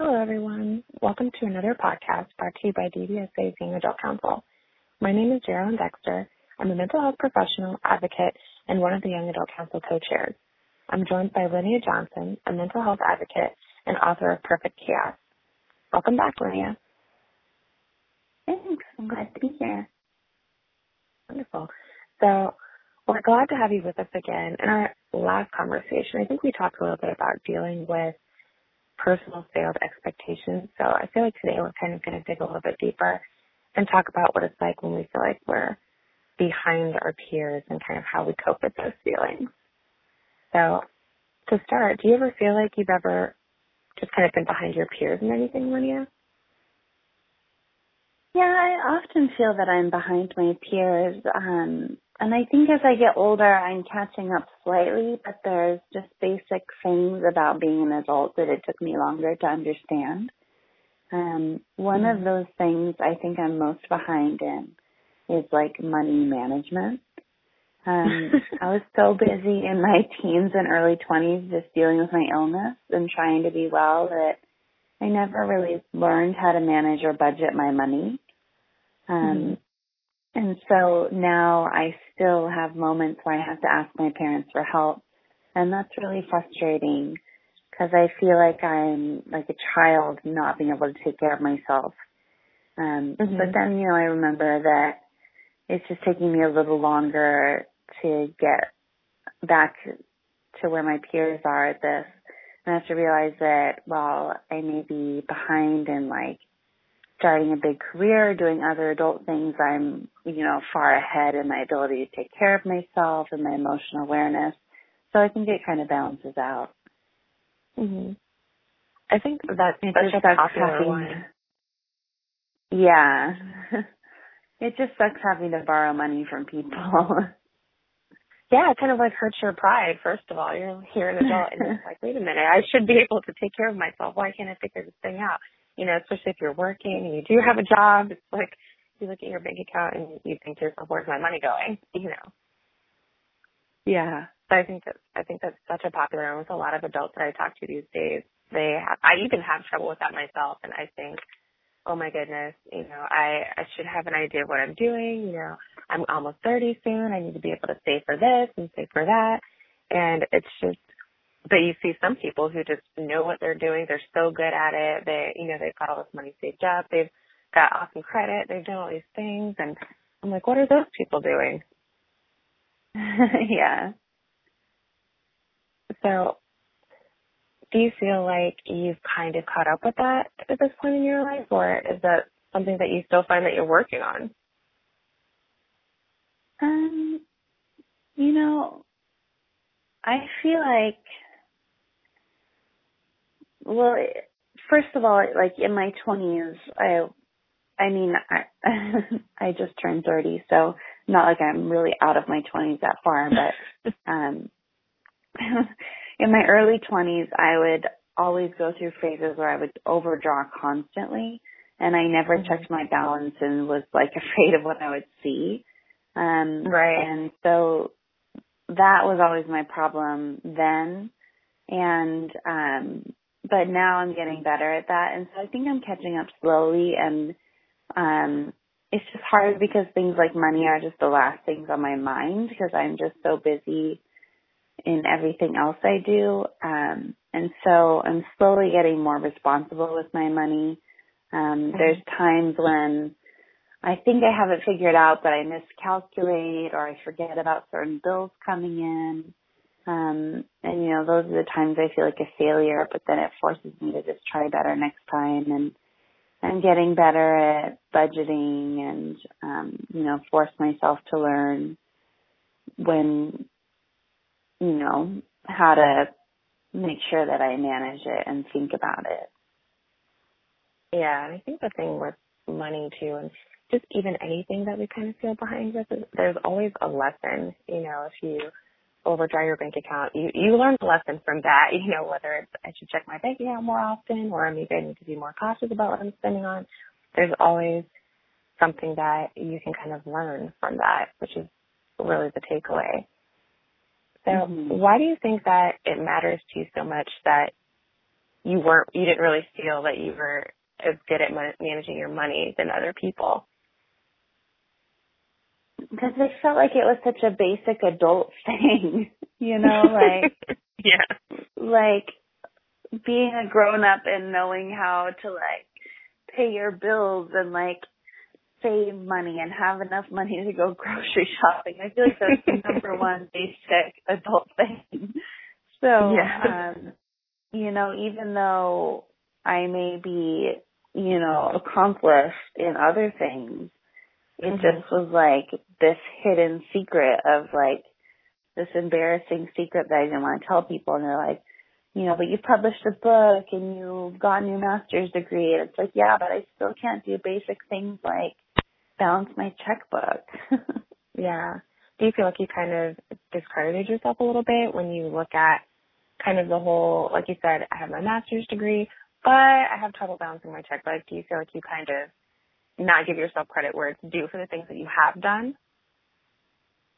Hello, everyone. Welcome to another podcast brought to you by DBSA Young Adult Council. My name is Geraldine Dexter. I'm a mental health professional, advocate, and one of the Young Adult Council co-chairs. I'm joined by Linea Johnson, a mental health advocate and author of Perfect Chaos. Welcome back, Linea. Thanks. I'm glad to be here. Wonderful. So we're glad to have you with us again. In our last conversation, I think we talked a little bit about dealing with personal failed expectations. So I feel like today we're kind of going to dig a little bit deeper and talk about what it's like when we feel like we're behind our peers and kind of how we cope with those feelings. So to start, do you ever feel like you've ever just kind of been behind your peers in anything, Linea? Yeah, I often feel that I'm behind my peers. Um, and I think as I get older, I'm catching up slightly, but there's just basic things about being an adult that it took me longer to understand. Um, one mm-hmm. of those things I think I'm most behind in is like money management. Um, I was so busy in my teens and early 20s just dealing with my illness and trying to be well that I never really learned how to manage or budget my money. Um, mm-hmm. And so now I still have moments where I have to ask my parents for help. And that's really frustrating because I feel like I'm like a child not being able to take care of myself. Um, mm-hmm. But then, you know, I remember that it's just taking me a little longer to get back to where my peers are at this. And I have to realize that while I may be behind in like starting a big career, doing other adult things, I'm, you know, far ahead in my ability to take care of myself and my emotional awareness. So I think it kind of balances out. Mhm. I think that's it a popular having, one. Yeah. it just sucks having to borrow money from people. yeah, it kind of like hurts your pride, first of all. You're here an adult and it's like, wait a minute, I should be able to take care of myself. Why can't I figure this thing out? You know, especially if you're working and you do have a job, it's like you look at your bank account and you think to yourself, where's my money going? You know. Yeah. I think that's I think that's such a popular one with a lot of adults that I talk to these days. They have I even have trouble with that myself and I think oh my goodness, you know, I, I should have an idea of what I'm doing. You know, I'm almost 30 soon. I need to be able to save for this and save for that. And it's just, but you see some people who just know what they're doing. They're so good at it. They, you know, they've got all this money saved up. They've got awesome credit. They've done all these things. And I'm like, what are those people doing? yeah. So do you feel like you've kind of caught up with that at this point in your life, or is that something that you still find that you're working on? Um, you know, I feel like, well, first of all, like in my twenties, I, I mean, I, I just turned thirty, so not like I'm really out of my twenties that far, but um in my early 20s, I would always go through phases where I would overdraw constantly and I never mm-hmm. checked my balance and was like afraid of what I would see. Um, right. And so that was always my problem then. And, um, but now I'm getting better at that. And so I think I'm catching up slowly and, um, it's just hard because things like money are just the last things on my mind because I'm just so busy in everything else I do. Um, and so I'm slowly getting more responsible with my money. Um, mm-hmm. there's times when I think I have it figured out, but I miscalculate or I forget about certain bills coming in. Um, and you know, those are the times I feel like a failure, but then it forces me to just try better next time and I'm getting better at budgeting and, um, you know, force myself to learn when you know, how to make sure that I manage it and think about it. Yeah, and I think the thing with money too, and just even anything that we kind of feel behind with, there's always a lesson. You know, if you overdraw your bank account, you you learn a lesson from that. You know, whether it's I should check my bank account more often, or maybe I need to be more cautious about what I'm spending on. There's always something that you can kind of learn from that, which is really the takeaway. So mm-hmm. why do you think that it matters to you so much that you weren't, you didn't really feel that you were as good at managing your money than other people? Because I felt like it was such a basic adult thing, you know, like yeah, like being a grown up and knowing how to like pay your bills and like save money and have enough money to go grocery shopping. I feel like that's the number one basic adult thing. So, yeah. um, you know, even though I may be, you know, accomplished in other things, it mm-hmm. just was like this hidden secret of like this embarrassing secret that I didn't want to tell people. And they're like, you know, but you published a book and you've gotten your master's degree. And it's like, yeah, but I still can't do basic things like balance my checkbook. yeah. Do you feel like you kind of discredited yourself a little bit when you look at kind of the whole, like you said, I have my master's degree, but I have trouble balancing my checkbook. Do you feel like you kind of not give yourself credit where it's due for the things that you have done?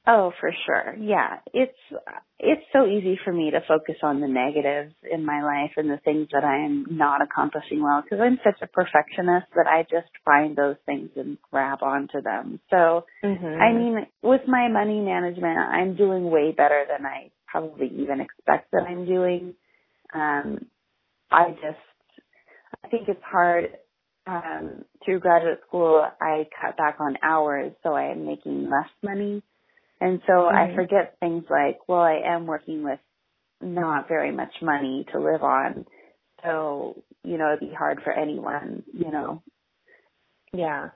Oh, for sure. Yeah. It's it's so easy for me to focus on the negatives in my life and the things that I am not accomplishing well because I'm such a perfectionist that I just find those things and grab onto them. So, mm-hmm. I mean, with my money management, I'm doing way better than I probably even expect that I'm doing. Um I just I think it's hard um through graduate school I cut back on hours so I am making less money and so mm-hmm. I forget things like, well, I am working with not very much money to live on. So, you know, it'd be hard for anyone, you know. Yeah.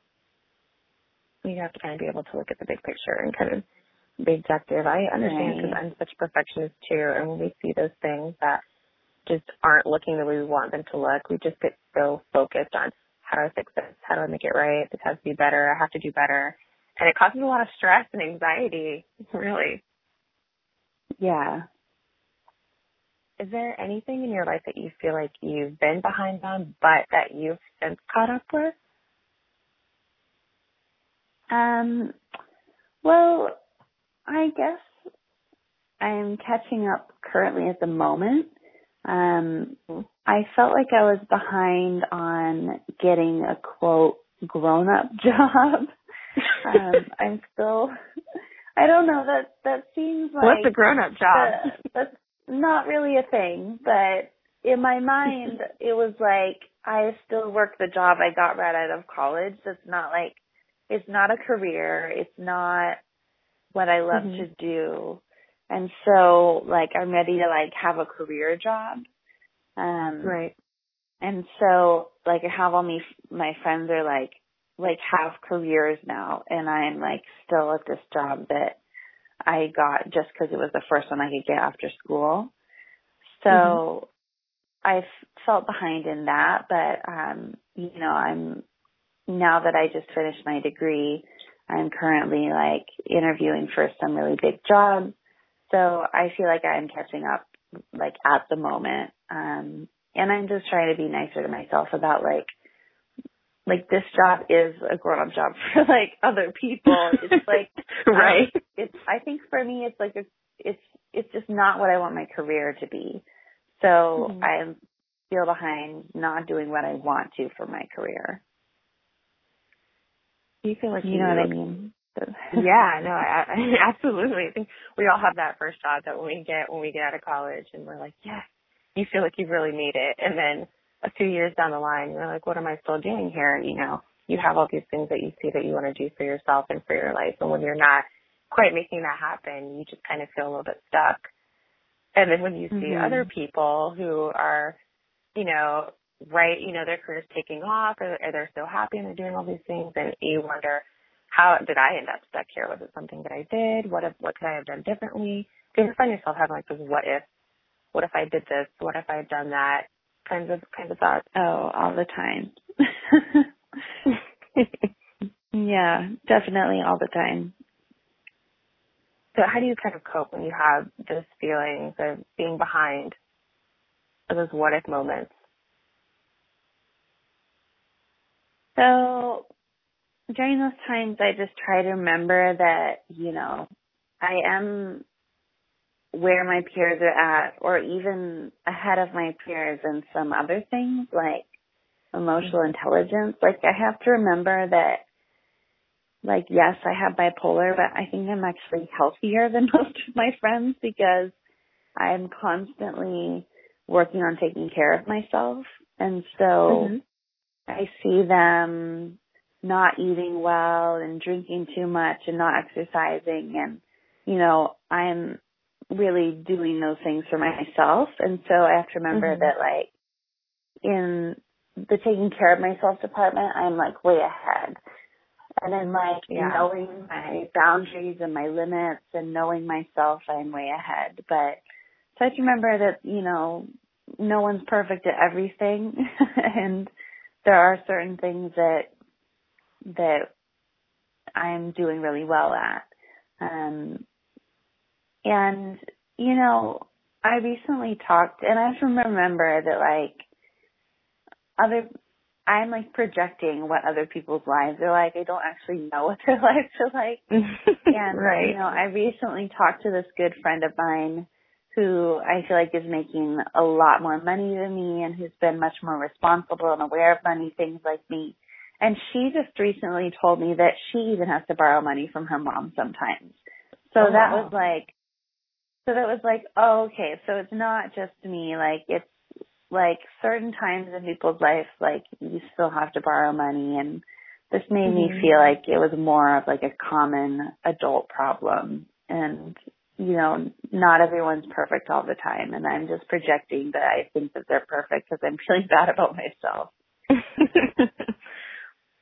You have to kind of be able to look at the big picture and kind of be objective. I understand because right. I'm such a perfectionist too. And when we see those things that just aren't looking the way we want them to look, we just get so focused on how do I fix this? How do I make it right? This has to be better. I have to do better and it causes a lot of stress and anxiety, really. Yeah. Is there anything in your life that you feel like you've been behind on, but that you've since caught up with? Um, well, I guess I'm catching up currently at the moment. Um, I felt like I was behind on getting a quote grown up job um, I'm still. I don't know that that seems like what's a grown up job? The, that's not really a thing, but in my mind, it was like I still work the job I got right out of college. That's not like it's not a career. It's not what I love mm-hmm. to do. And so like I'm ready to like have a career job. Um right. And so like I have all my my friends are like like have careers now and I'm like still at this job that I got just because it was the first one I could get after school. So mm-hmm. I felt behind in that, but um, you know, I'm now that I just finished my degree, I'm currently like interviewing for some really big jobs. So I feel like I'm catching up like at the moment. Um and I'm just trying to be nicer to myself about like like this job is a grown up job for like other people. It's like right. Um, it's I think for me it's like a, it's it's just not what I want my career to be. So mm-hmm. I feel behind not doing what I want to for my career. Do you feel like you, you know what I mean? Yeah, no, I, I, absolutely. I think we all have that first job that when we get when we get out of college and we're like, yeah, you feel like you've really made it, and then a few years down the line, you're like, what am I still doing here? You know, you have all these things that you see that you want to do for yourself and for your life. And when you're not quite making that happen, you just kind of feel a little bit stuck. And then when you see mm-hmm. other people who are, you know, right, you know, their career's taking off or, or they're so happy and they're doing all these things and you wonder, how did I end up stuck here? Was it something that I did? What if, what could I have done differently? Because you find yourself having like this what if, what if I did this? What if I had done that? kinds of kinds of thoughts. Oh, all the time. yeah, definitely all the time. So how do you kind of cope when you have those feelings of being behind those what if moments? So during those times I just try to remember that, you know, I am where my peers are at or even ahead of my peers in some other things like emotional intelligence. Like I have to remember that like yes, I have bipolar, but I think I'm actually healthier than most of my friends because I'm constantly working on taking care of myself. And so mm-hmm. I see them not eating well and drinking too much and not exercising and you know, I'm really doing those things for myself. And so I have to remember mm-hmm. that like in the taking care of myself department, I'm like way ahead. And then like yeah. knowing my boundaries and my limits and knowing myself, I'm way ahead. But so I have to remember that, you know, no one's perfect at everything and there are certain things that that I'm doing really well at. Um and you know, I recently talked and I have to remember that like other I'm like projecting what other people's lives are like. I don't actually know what their lives are like. and right. you know, I recently talked to this good friend of mine who I feel like is making a lot more money than me and who's been much more responsible and aware of money, things like me. And she just recently told me that she even has to borrow money from her mom sometimes. So oh, that wow. was like, so that was like, oh, okay. So it's not just me. Like it's like certain times in people's life, like you still have to borrow money and this made mm-hmm. me feel like it was more of like a common adult problem and you know, not everyone's perfect all the time, and I'm just projecting that I think that they're perfect because I'm feeling bad about myself.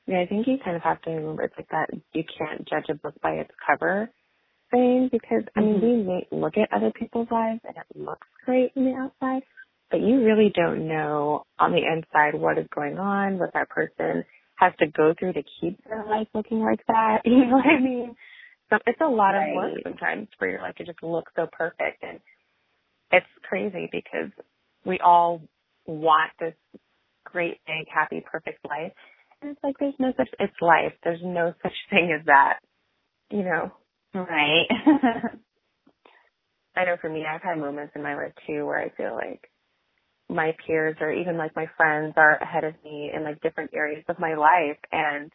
yeah, I think you kind of have to remember it's like that. You can't judge a book by its cover thing because I mean, mm-hmm. we may look at other people's lives and it looks great from the outside, but you really don't know on the inside what is going on, what that person has to go through to keep their life looking like that. You know what I mean? So it's a lot right. of work sometimes for your life to just look so perfect. And it's crazy because we all want this great, big, happy, perfect life. It's like there's no such, it's life. There's no such thing as that, you know? Right. I know for me, I've had moments in my life too where I feel like my peers or even like my friends are ahead of me in like different areas of my life. And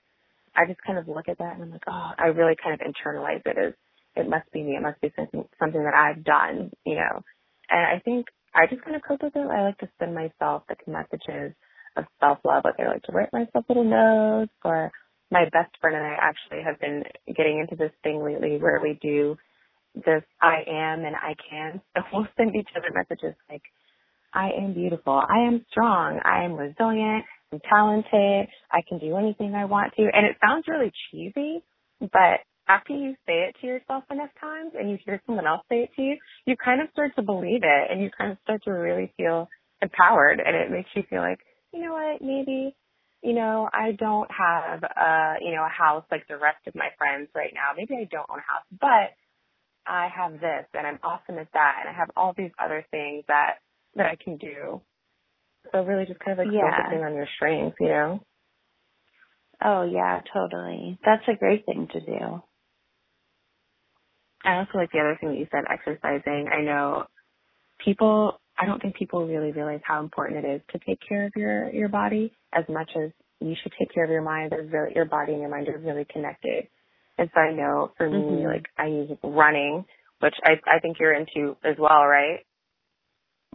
I just kind of look at that and I'm like, oh, I really kind of internalize it as it must be me. It must be something something that I've done, you know. And I think I just kind of cope with it. I like to send myself like messages of self love. Like I like to write myself little notes or my best friend and I actually have been getting into this thing lately where we do this I am and I can. So we'll send each other messages like, I am beautiful. I am strong. I am resilient. I'm talented. I can do anything I want to. And it sounds really cheesy, but after you say it to yourself enough times and you hear someone else say it to you, you kind of start to believe it and you kind of start to really feel empowered and it makes you feel like, you know what, maybe, you know, I don't have a, you know, a house like the rest of my friends right now. Maybe I don't own a house, but I have this and I'm awesome at that and I have all these other things that, that I can do so really just kind of like yeah. focusing on your strengths, you know? Oh yeah, totally. That's a great thing to do. I also like the other thing that you said, exercising. I know people I don't think people really realize how important it is to take care of your your body as much as you should take care of your mind. There's really your body and your mind are really connected. And so I know for mm-hmm. me, like I use running, which I I think you're into as well, right?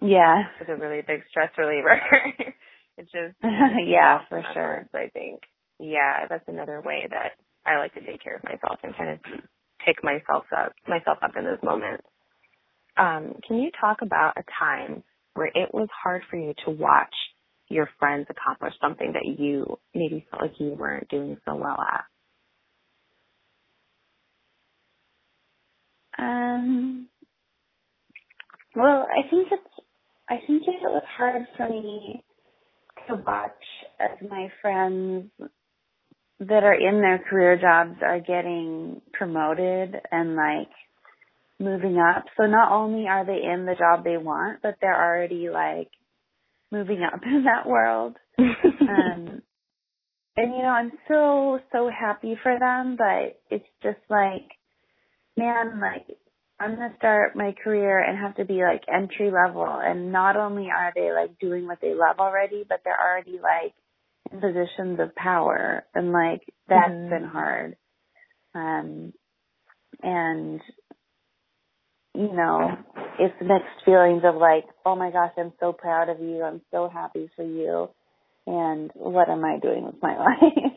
Yeah. It's a really big stress reliever. it's just yeah, for sure. I think yeah, that's another way that I like to take care of myself and kind of pick myself up myself up in those moments. Um, can you talk about a time where it was hard for you to watch your friends accomplish something that you maybe felt like you weren't doing so well at? Um well, I think it's I think it was hard for me to watch as my friends that are in their career jobs are getting promoted and like moving up. So not only are they in the job they want, but they're already like moving up in that world. um and you know, I'm so so happy for them, but it's just like man, like I'm gonna start my career and have to be like entry level and not only are they like doing what they love already, but they're already like in positions of power and like that's mm-hmm. been hard. Um and you know, it's mixed feelings of like, oh my gosh, I'm so proud of you. I'm so happy for you. And what am I doing with my life?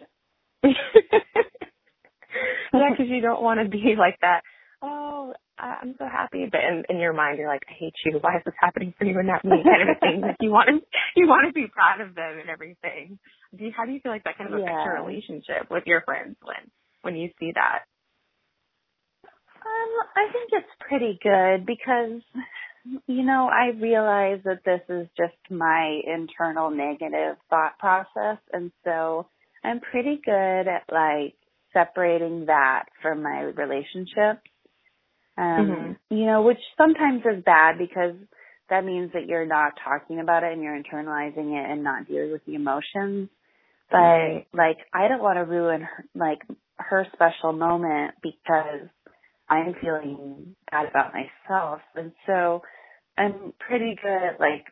yeah, because you don't want to be like that. Oh, I'm so happy, but in, in your mind, you're like, I hate you. Why is this happening for you and not me? Kind of a thing. Like you want to, you want to be proud of them and everything. Do you, how do you feel like that kind of affects yeah. your relationship with your friends when when you see that? Um, I think it's pretty good because, you know, I realize that this is just my internal negative thought process. And so I'm pretty good at like separating that from my relationships. Um, mm-hmm. you know, which sometimes is bad because that means that you're not talking about it and you're internalizing it and not dealing with the emotions. But right. like, I don't want to ruin her, like her special moment because I'm feeling bad about myself. And so I'm pretty good at like,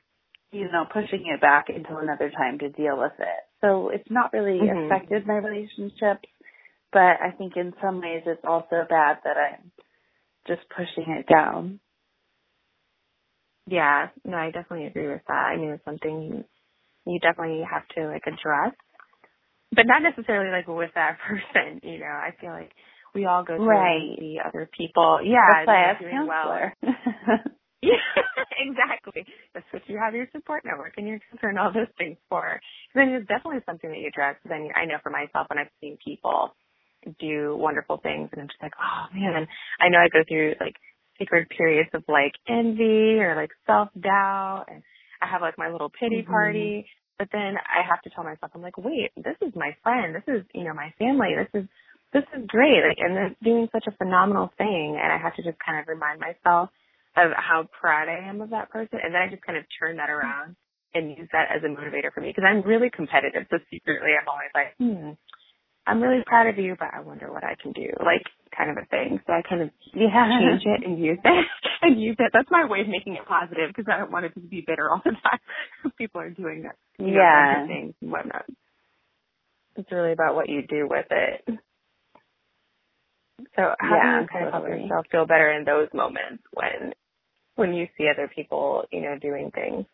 you know, pushing it back until another time to deal with it. So it's not really mm-hmm. affected my relationships, but I think in some ways it's also bad that I'm just pushing it down. Yeah, no, I definitely agree with that. I mean, it's something you, you definitely have to like address, but not necessarily like with that person. You know, I feel like we all go through right. the other people. Yeah, That's why doing well. yeah, exactly. That's what you have your support network and your concern all those things for. And then it's definitely something that you address. Then I know for myself when I've seen people do wonderful things and I'm just like, oh man. And I know I go through like secret periods of like envy or like self doubt and I have like my little pity mm-hmm. party. But then I have to tell myself, I'm like, wait, this is my friend. This is, you know, my family. This is this is great. Like, and they're doing such a phenomenal thing. And I have to just kind of remind myself of how proud I am of that person. And then I just kind of turn that around and use that as a motivator for me because I'm really competitive. So secretly, I'm always like, hmm, I'm really proud of you, but I wonder what I can do, like kind of a thing. So I kind of yeah. change it and use it and use it. That's my way of making it positive because I don't want it to be bitter all the time. People are doing that, you know, yeah, things and whatnot. It's really about what you do with it. So how yeah, do you kind totally. of help yourself feel better in those moments when when you see other people, you know, doing things?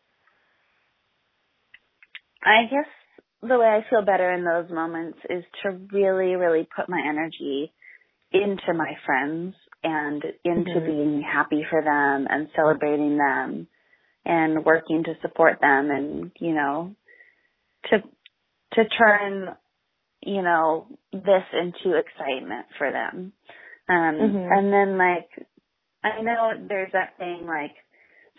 I guess the way I feel better in those moments is to really, really put my energy into my friends and into mm-hmm. being happy for them and celebrating them and working to support them and, you know, to to turn you know, this into excitement for them. Um, mm-hmm. and then like, I know there's that thing like,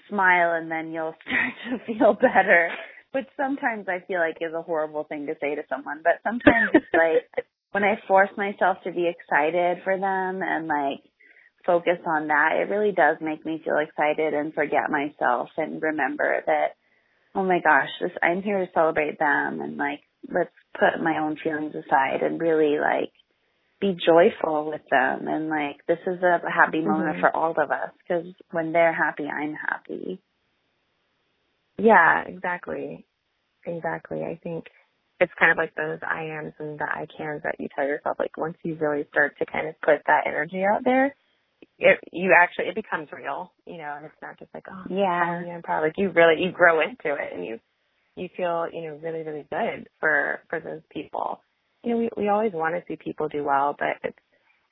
smile and then you'll start to feel better, which sometimes I feel like is a horrible thing to say to someone, but sometimes it's like, when I force myself to be excited for them and like, focus on that, it really does make me feel excited and forget myself and remember that, oh my gosh, this, I'm here to celebrate them and like, let's put my own feelings aside and really like be joyful with them and like this is a happy moment mm-hmm. for all of us because when they're happy i'm happy. Yeah exactly. Exactly. I think it's kind of like those i ams and the i cans that you tell yourself like once you really start to kind of put that energy out there it you actually it becomes real you know and it's not just like oh yeah. i'm proud. Like you really you grow into it and you you feel, you know, really, really good for, for those people. You know, we, we always want to see people do well, but it's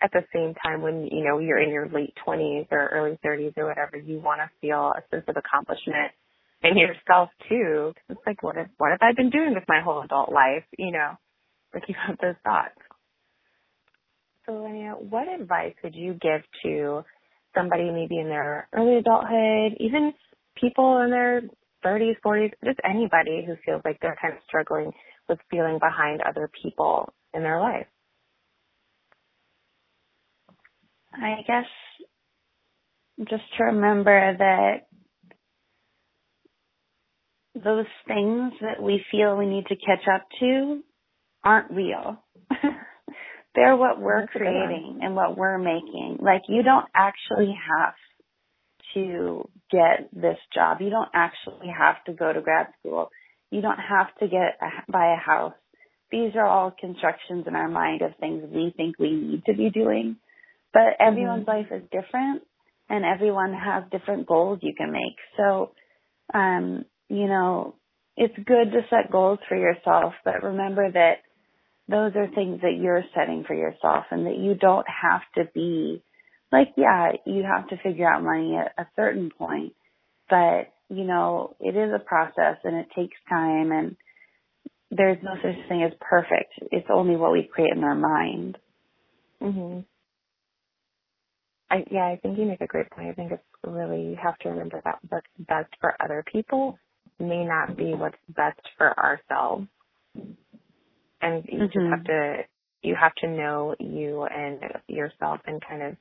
at the same time when, you know, you're in your late 20s or early 30s or whatever, you want to feel a sense of accomplishment in yourself too. It's like, what have, what have I been doing with my whole adult life? You know, like you have those thoughts. So, Linea, what advice would you give to somebody maybe in their early adulthood, even people in their 30s, 40s, just anybody who feels like they're kind of struggling with feeling behind other people in their life? I guess just to remember that those things that we feel we need to catch up to aren't real. they're what we're creating and what we're making. Like you don't actually have to get this job. You don't actually have to go to grad school. You don't have to get a, buy a house. These are all constructions in our mind of things we think we need to be doing. But everyone's mm-hmm. life is different and everyone has different goals you can make. So, um, you know, it's good to set goals for yourself, but remember that those are things that you're setting for yourself and that you don't have to be like, yeah, you have to figure out money at a certain point, but you know, it is a process and it takes time and there's no such thing as perfect. It's only what we create in our mind. Mhm. I yeah, I think you make a great point. I think it's really you have to remember that what's best for other people may not be what's best for ourselves. And you mm-hmm. just have to you have to know you and yourself and kind of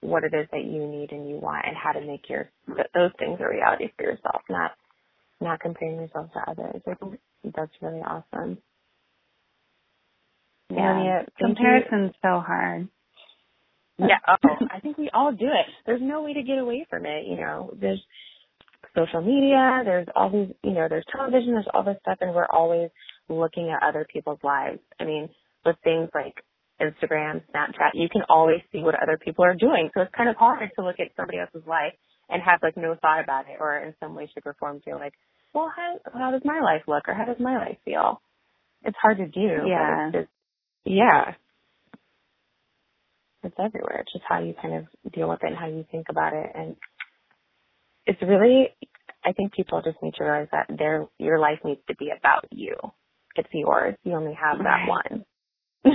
what it is that you need and you want and how to make your those things a reality for yourself, not not comparing yourself to others. I think that's really awesome. Yeah, comparison's so hard. Yeah, oh, I think we all do it. There's no way to get away from it. You know, there's social media, there's all these, you know, there's television, there's all this stuff, and we're always looking at other people's lives. I mean, with things like Instagram, Snapchat, you can always see what other people are doing. So it's kind of hard to look at somebody else's life and have like no thought about it or in some way, shape or form feel like, well, how, how does my life look or how does my life feel? It's hard to do. Yeah. It's just, yeah. It's everywhere. It's just how you kind of deal with it and how you think about it. And it's really, I think people just need to realize that their, your life needs to be about you. It's yours. You only have that one.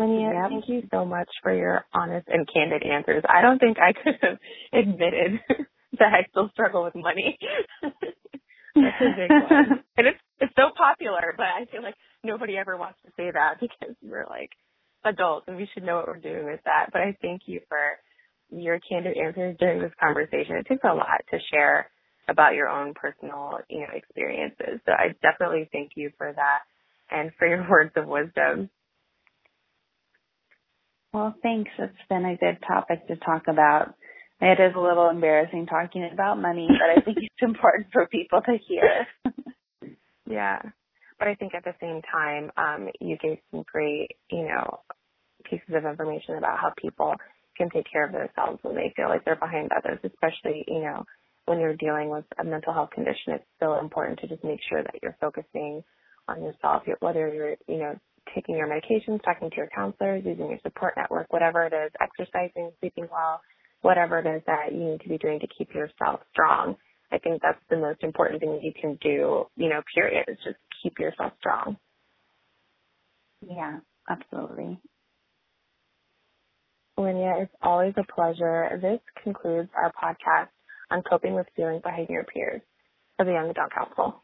Linea, yep. thank you so much for your honest and candid answers. I don't think I could have admitted that I still struggle with money. That's a big one. And it's it's so popular, but I feel like nobody ever wants to say that because we're like adults and we should know what we're doing with that. But I thank you for your candid answers during this conversation. It takes a lot to share about your own personal, you know, experiences. So I definitely thank you for that and for your words of wisdom. Well, thanks. It's been a good topic to talk about. It is a little embarrassing talking about money, but I think it's important for people to hear. yeah. But I think at the same time, um, you gave some great, you know, pieces of information about how people can take care of themselves when they feel like they're behind others, especially, you know, when you're dealing with a mental health condition, it's still important to just make sure that you're focusing on yourself, whether you're, you know, taking your medications, talking to your counselors, using your support network, whatever it is, exercising, sleeping well, whatever it is that you need to be doing to keep yourself strong. I think that's the most important thing that you can do, you know, period, is just keep yourself strong. Yeah, absolutely. Linea, it's always a pleasure. This concludes our podcast on coping with feeling behind your peers of the Young Adult Council.